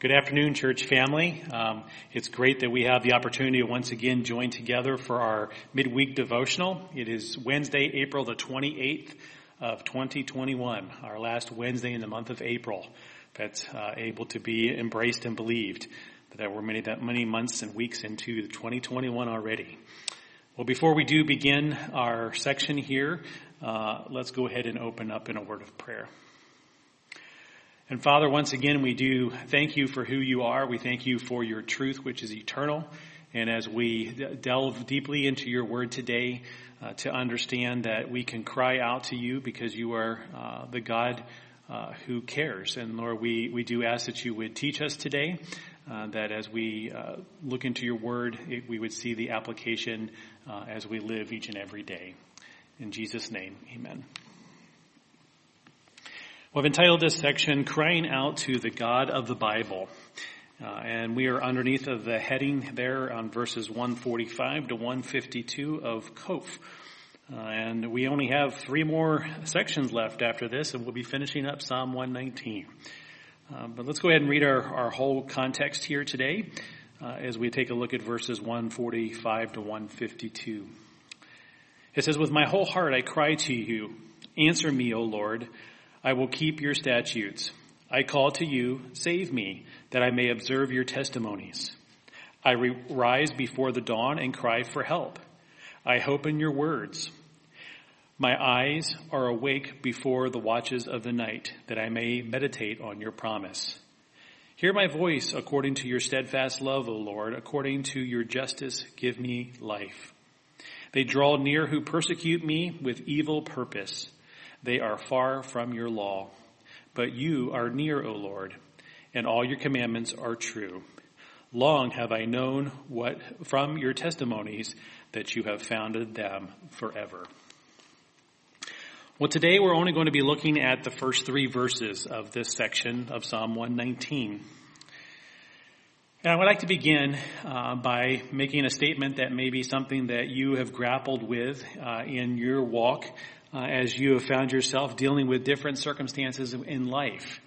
Good afternoon, church family. Um, it's great that we have the opportunity to once again join together for our midweek devotional. It is Wednesday, April the 28th of 2021, our last Wednesday in the month of April that's uh, able to be embraced and believed. That we're many, that many months and weeks into 2021 already. Well, before we do begin our section here, uh, let's go ahead and open up in a word of prayer. And Father, once again, we do thank you for who you are. We thank you for your truth, which is eternal. And as we delve deeply into your word today, uh, to understand that we can cry out to you because you are uh, the God uh, who cares. And Lord, we, we do ask that you would teach us today, uh, that as we uh, look into your word, it, we would see the application uh, as we live each and every day. In Jesus' name, amen. Well, I've entitled this section, Crying Out to the God of the Bible. Uh, and we are underneath of the heading there on verses 145 to 152 of Koph. Uh, and we only have three more sections left after this, and we'll be finishing up Psalm 119. Uh, but let's go ahead and read our, our whole context here today uh, as we take a look at verses 145 to 152. It says, With my whole heart I cry to you. Answer me, O Lord. I will keep your statutes. I call to you, save me, that I may observe your testimonies. I re- rise before the dawn and cry for help. I hope in your words. My eyes are awake before the watches of the night, that I may meditate on your promise. Hear my voice according to your steadfast love, O Lord. According to your justice, give me life. They draw near who persecute me with evil purpose. They are far from your law. But you are near, O Lord, and all your commandments are true. Long have I known what from your testimonies that you have founded them forever. Well, today we're only going to be looking at the first three verses of this section of Psalm 119. And I would like to begin uh, by making a statement that may be something that you have grappled with uh, in your walk uh, as you have found yourself dealing with different circumstances in life.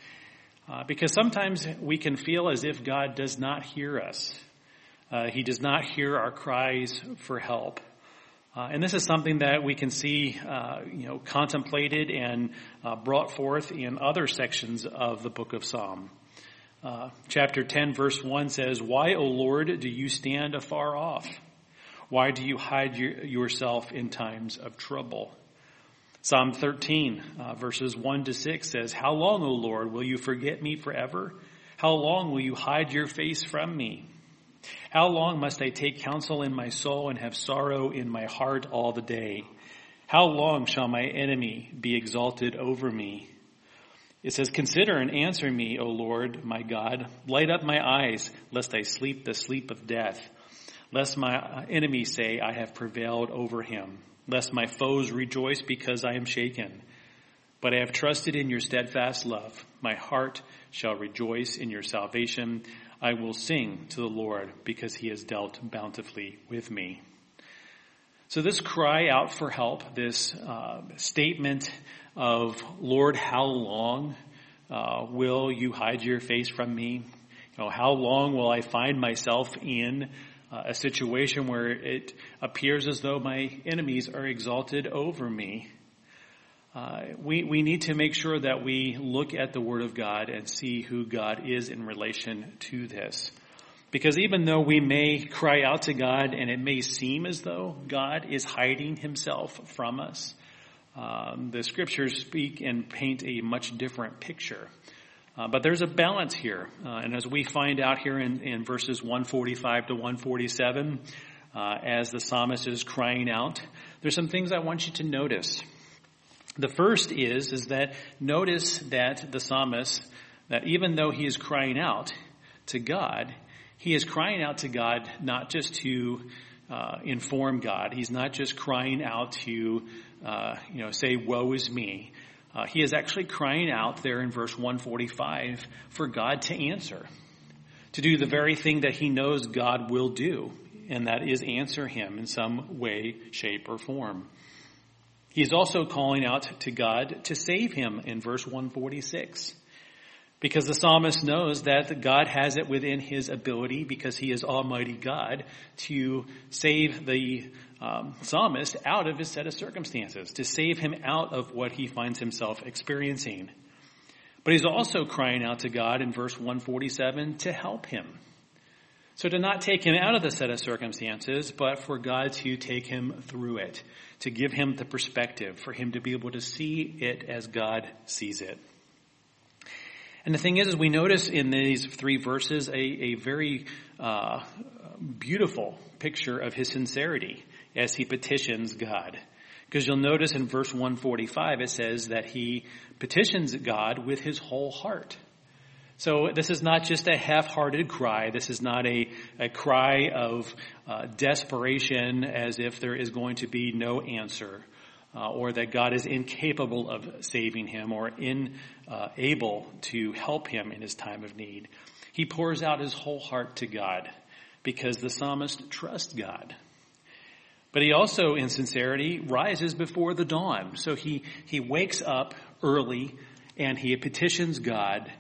Uh, because sometimes we can feel as if God does not hear us. Uh, he does not hear our cries for help. Uh, and this is something that we can see, uh, you know, contemplated and uh, brought forth in other sections of the book of Psalm. chapter 10 verse 1 says, Why, O Lord, do you stand afar off? Why do you hide your, yourself in times of trouble? Psalm 13, uh, verses 1 to 6 says, How long, O Lord, will you forget me forever? How long will you hide your face from me? How long must I take counsel in my soul and have sorrow in my heart all the day? How long shall my enemy be exalted over me? It says, Consider and answer me, O Lord, my God. Light up my eyes, lest I sleep the sleep of death, lest my enemy say, I have prevailed over him lest my foes rejoice because I am shaken. But I have trusted in your steadfast love. My heart shall rejoice in your salvation. I will sing to the Lord because he has dealt bountifully with me. So this cry out for help, this uh, statement of, Lord, how long uh, will you hide your face from me? You know, how long will I find myself in uh, a situation where it appears as though my enemies are exalted over me. Uh, we, we need to make sure that we look at the Word of God and see who God is in relation to this. Because even though we may cry out to God and it may seem as though God is hiding himself from us, um, the scriptures speak and paint a much different picture. Uh, but there's a balance here. Uh, and as we find out here in, in verses 145 to 147, uh, as the psalmist is crying out, there's some things I want you to notice. The first is, is that notice that the psalmist, that even though he is crying out to God, he is crying out to God not just to uh, inform God. He's not just crying out to, uh, you know, say, woe is me. Uh, he is actually crying out there in verse 145 for God to answer, to do the very thing that he knows God will do, and that is answer him in some way, shape, or form. He's also calling out to God to save him in verse 146. Because the psalmist knows that God has it within his ability, because he is Almighty God, to save the um, psalmist out of his set of circumstances, to save him out of what he finds himself experiencing. But he's also crying out to God in verse 147 to help him. So to not take him out of the set of circumstances, but for God to take him through it, to give him the perspective, for him to be able to see it as God sees it. And the thing is, is we notice in these three verses a, a very uh, beautiful picture of his sincerity as he petitions God. Because you'll notice in verse 145 it says that he petitions God with his whole heart. So this is not just a half-hearted cry. This is not a, a cry of uh, desperation as if there is going to be no answer. Uh, or that God is incapable of saving him or unable uh, to help him in his time of need. He pours out his whole heart to God because the psalmist trusts God. But he also, in sincerity, rises before the dawn. So he, he wakes up early and he petitions God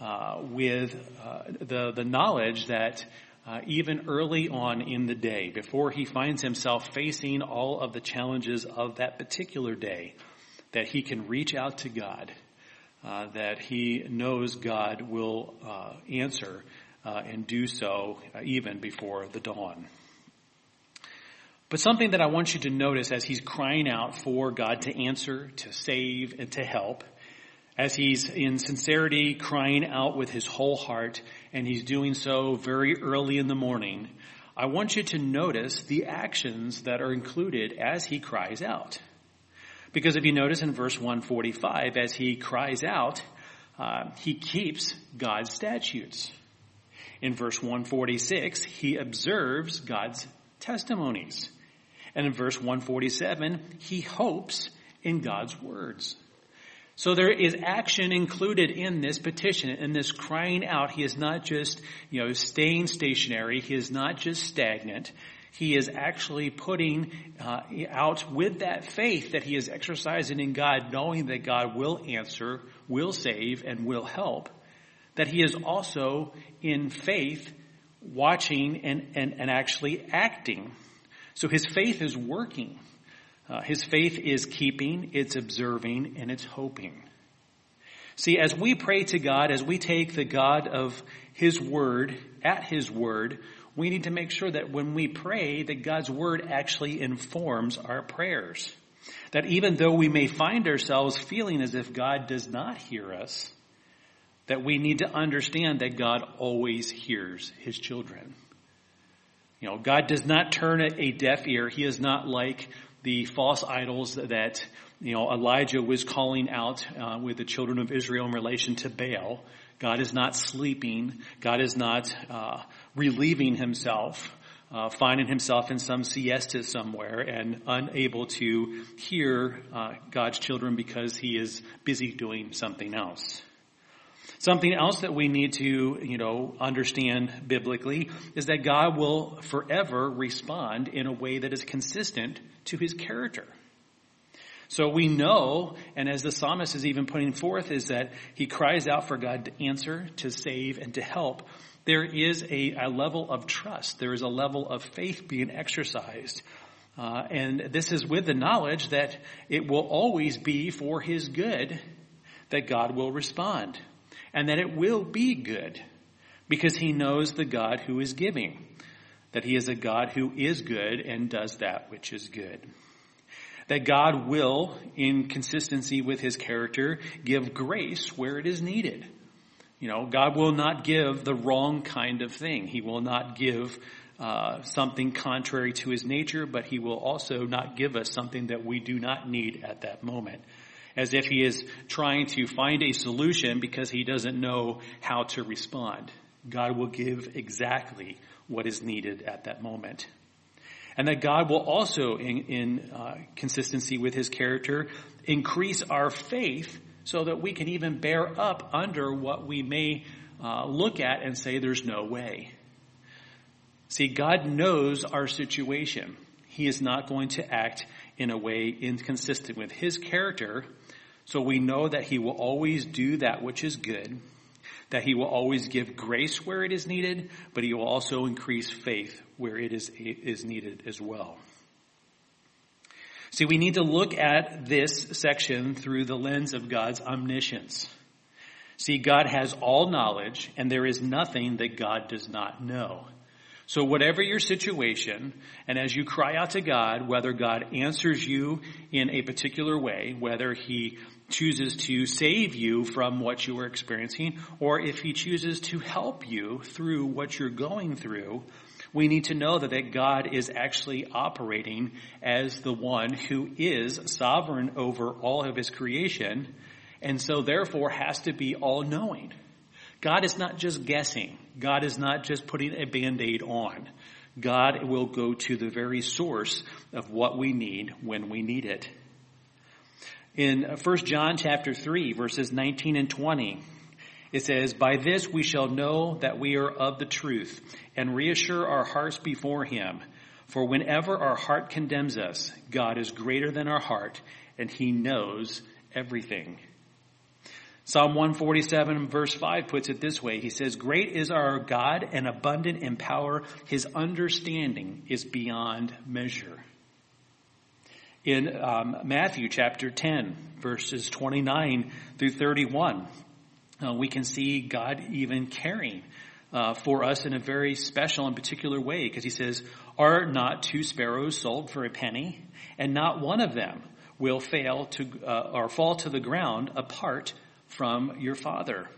uh, with uh, the, the knowledge that uh, even early on in the day, before he finds himself facing all of the challenges of that particular day, that he can reach out to God, uh, that he knows God will uh, answer uh, and do so even before the dawn. But something that I want you to notice as he's crying out for God to answer, to save, and to help, as he's in sincerity crying out with his whole heart, and he's doing so very early in the morning, I want you to notice the actions that are included as he cries out. Because if you notice in verse 145, as he cries out, uh, he keeps God's statutes. In verse 146, he observes God's testimonies. And in verse 147, he hopes in God's words. So there is action included in this petition, in this crying out. He is not just, you know, staying stationary. He is not just stagnant. He is actually putting uh, out with that faith that he is exercising in God, knowing that God will answer, will save, and will help. That he is also in faith watching and, and, and actually acting. So his faith is working. Uh, his faith is keeping, it's observing, and it's hoping. See, as we pray to God, as we take the God of His Word at His Word, we need to make sure that when we pray, that God's Word actually informs our prayers. That even though we may find ourselves feeling as if God does not hear us, that we need to understand that God always hears His children. You know, God does not turn a deaf ear. He is not like the false idols that, you know, Elijah was calling out uh, with the children of Israel in relation to Baal. God is not sleeping. God is not uh, relieving himself, uh, finding himself in some siesta somewhere and unable to hear uh, God's children because he is busy doing something else. Something else that we need to, you know, understand biblically is that God will forever respond in a way that is consistent to his character. So we know, and as the psalmist is even putting forth, is that he cries out for God to answer, to save, and to help. There is a, a level of trust. There is a level of faith being exercised. Uh, and this is with the knowledge that it will always be for his good that God will respond and that it will be good because he knows the God who is giving, that he is a God who is good and does that which is good. That God will, in consistency with his character, give grace where it is needed. You know, God will not give the wrong kind of thing. He will not give uh, something contrary to his nature, but he will also not give us something that we do not need at that moment as if he is trying to find a solution because he doesn't know how to respond. God will give exactly what is needed at that moment. And that God will also, in, in uh, consistency with his character, increase our faith so that we can even bear up under what we may uh, look at and say there's no way. See, God knows our situation. He is not going to act in a way inconsistent with his character so we know that he will always do that which is good. that he will always give grace where it is needed, but he will also increase faith where it is, is needed as well. See, we need to look at this section through the lens of God's omniscience. See, God has all knowledge, and there is nothing that God does not know. So whatever your situation, and as you cry out to God, whether God answers you in a particular way, whether He chooses to save you from what you are experiencing, or if He chooses to help you through what you're going through, we need to know that, that God is actually operating as the one who is sovereign over all of his creation, and so therefore has to be all knowing. God is not just guessing. God is not just putting a band-aid on. God will go to the very source of what we need when we need it. In 1 John chapter 3 verses 19 and 20, it says, By this we shall know that we are of the truth and reassure our hearts before him. For whenever our heart condemns us, God is greater than our heart and he knows everything. Psalm 147 verse 5 puts it this way. He says, Great is our God and abundant in power. His understanding is beyond measure. In um, Matthew chapter 10 verses 29 through 31, uh, we can see God even caring uh, for us in a very special and particular way because he says, Are not two sparrows sold for a penny? And not one of them will fail to uh, or fall to the ground apart from your Father.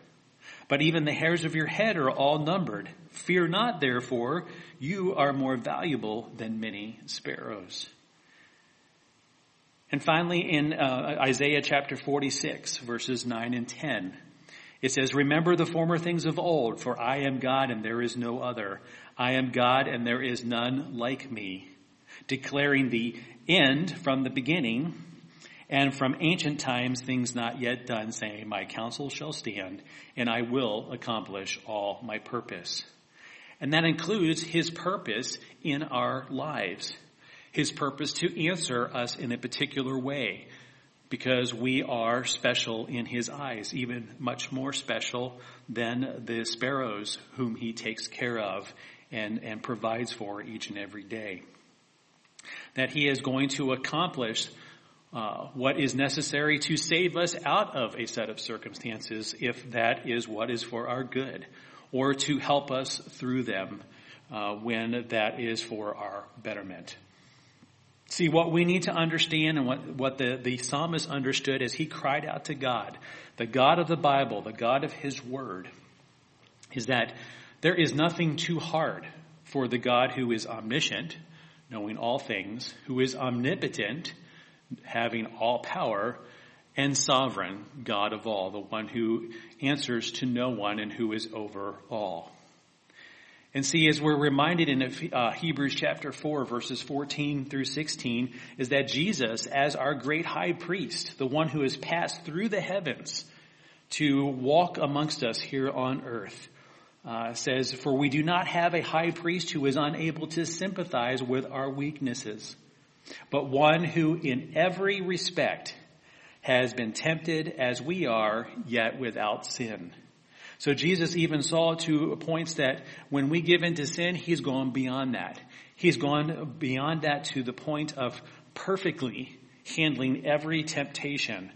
But even the hairs of your head are all numbered. Fear not, therefore, you are more valuable than many sparrows. And finally, in uh, Isaiah chapter 46, verses 9 and 10, it says, Remember the former things of old, for I am God and there is no other. I am God and there is none like me. Declaring the end from the beginning and from ancient times things not yet done, saying, My counsel shall stand, and I will accomplish all my purpose. And that includes his purpose in our lives. His purpose to answer us in a particular way, because we are special in his eyes, even much more special than the sparrows whom he takes care of and, and provides for each and every day. That he is going to accomplish uh, what is necessary to save us out of a set of circumstances if that is what is for our good, or to help us through them uh, when that is for our betterment. See, what we need to understand and what, what the, the psalmist understood as he cried out to God, the God of the Bible, the God of his word, is that there is nothing too hard for the God who is omniscient, knowing all things, who is omnipotent, having all power, and sovereign God of all, the one who answers to no one and who is over all. And see, as we're reminded in uh, Hebrews chapter 4, verses 14 through 16, is that Jesus, as our great high priest, the one who has passed through the heavens to walk amongst us here on earth, uh, says, For we do not have a high priest who is unable to sympathize with our weaknesses but one who in every respect has been tempted as we are, yet without sin. So Jesus even saw to points that when we give into sin, he's gone beyond that. He's gone beyond that to the point of perfectly handling every temptation.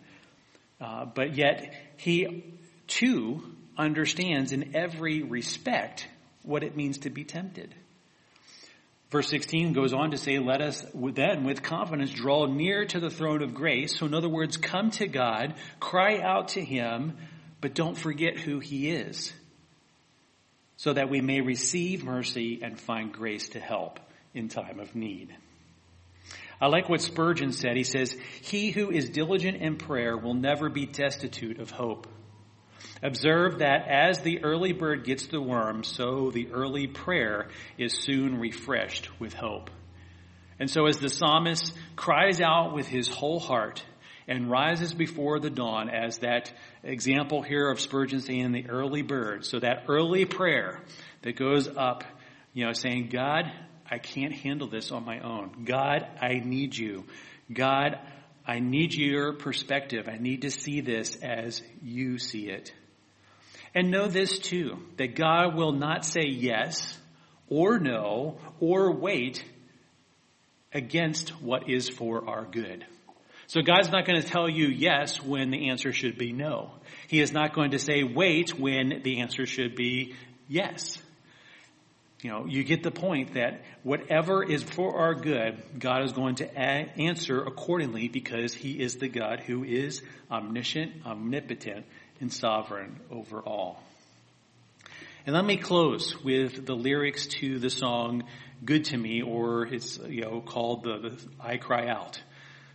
Uh, but yet he too understands in every respect what it means to be tempted. Verse 16 goes on to say, let us then with confidence draw near to the throne of grace. So in other words, come to God, cry out to Him, but don't forget who He is. So that we may receive mercy and find grace to help in time of need. I like what Spurgeon said. He says, He who is diligent in prayer will never be destitute of hope. Observe that as the early bird gets the worm, so the early prayer is soon refreshed with hope. And so as the psalmist cries out with his whole heart and rises before the dawn as that example here of Spurgeon saying the early bird, so that early prayer that goes up, you know, saying, God, I can't handle this on my own. God, I need you. God, I need your perspective. I need to see this as you see it. And know this too, that God will not say yes or no or wait against what is for our good. So God's not going to tell you yes when the answer should be no. He is not going to say wait when the answer should be yes. You know, you get the point that whatever is for our good, God is going to answer accordingly because He is the God who is omniscient, omnipotent, and sovereign over all. And let me close with the lyrics to the song "Good to Me," or it's you know called the, the "I Cry Out,"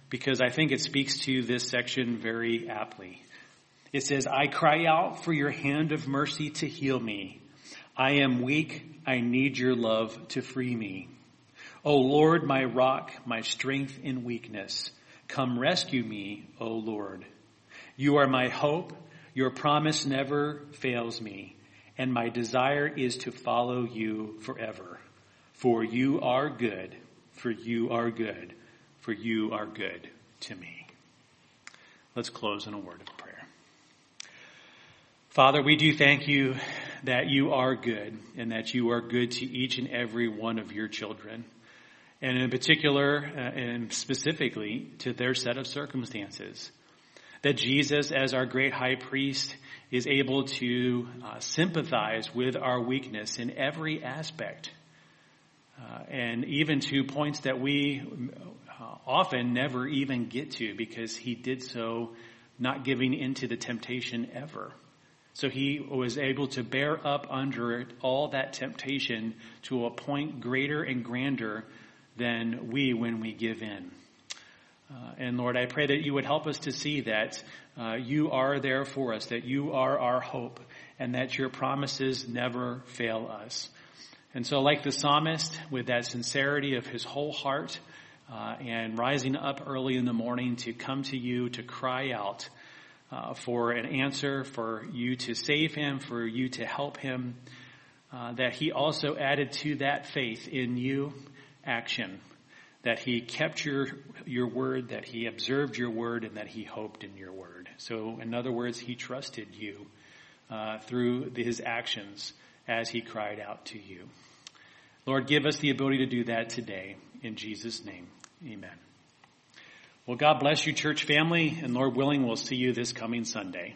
because I think it speaks to this section very aptly. It says, "I cry out for your hand of mercy to heal me. I am weak. I need your love to free me. O Lord, my rock, my strength in weakness, come rescue me, O Lord. You are my hope. Your promise never fails me, and my desire is to follow you forever. For you are good, for you are good, for you are good to me. Let's close in a word of prayer. Father, we do thank you that you are good and that you are good to each and every one of your children. And in particular, uh, and specifically to their set of circumstances. That Jesus, as our great high priest, is able to uh, sympathize with our weakness in every aspect. Uh, and even to points that we uh, often never even get to because he did so not giving into the temptation ever. So he was able to bear up under it, all that temptation to a point greater and grander than we when we give in. Uh, and Lord, I pray that you would help us to see that uh, you are there for us, that you are our hope, and that your promises never fail us. And so, like the psalmist, with that sincerity of his whole heart, uh, and rising up early in the morning to come to you to cry out, uh, for an answer, for you to save him, for you to help him, uh, that he also added to that faith in you action, that he kept your, your word, that he observed your word, and that he hoped in your word. So, in other words, he trusted you uh, through his actions as he cried out to you. Lord, give us the ability to do that today. In Jesus' name, amen. Well, God bless you, church family, and Lord willing, we'll see you this coming Sunday.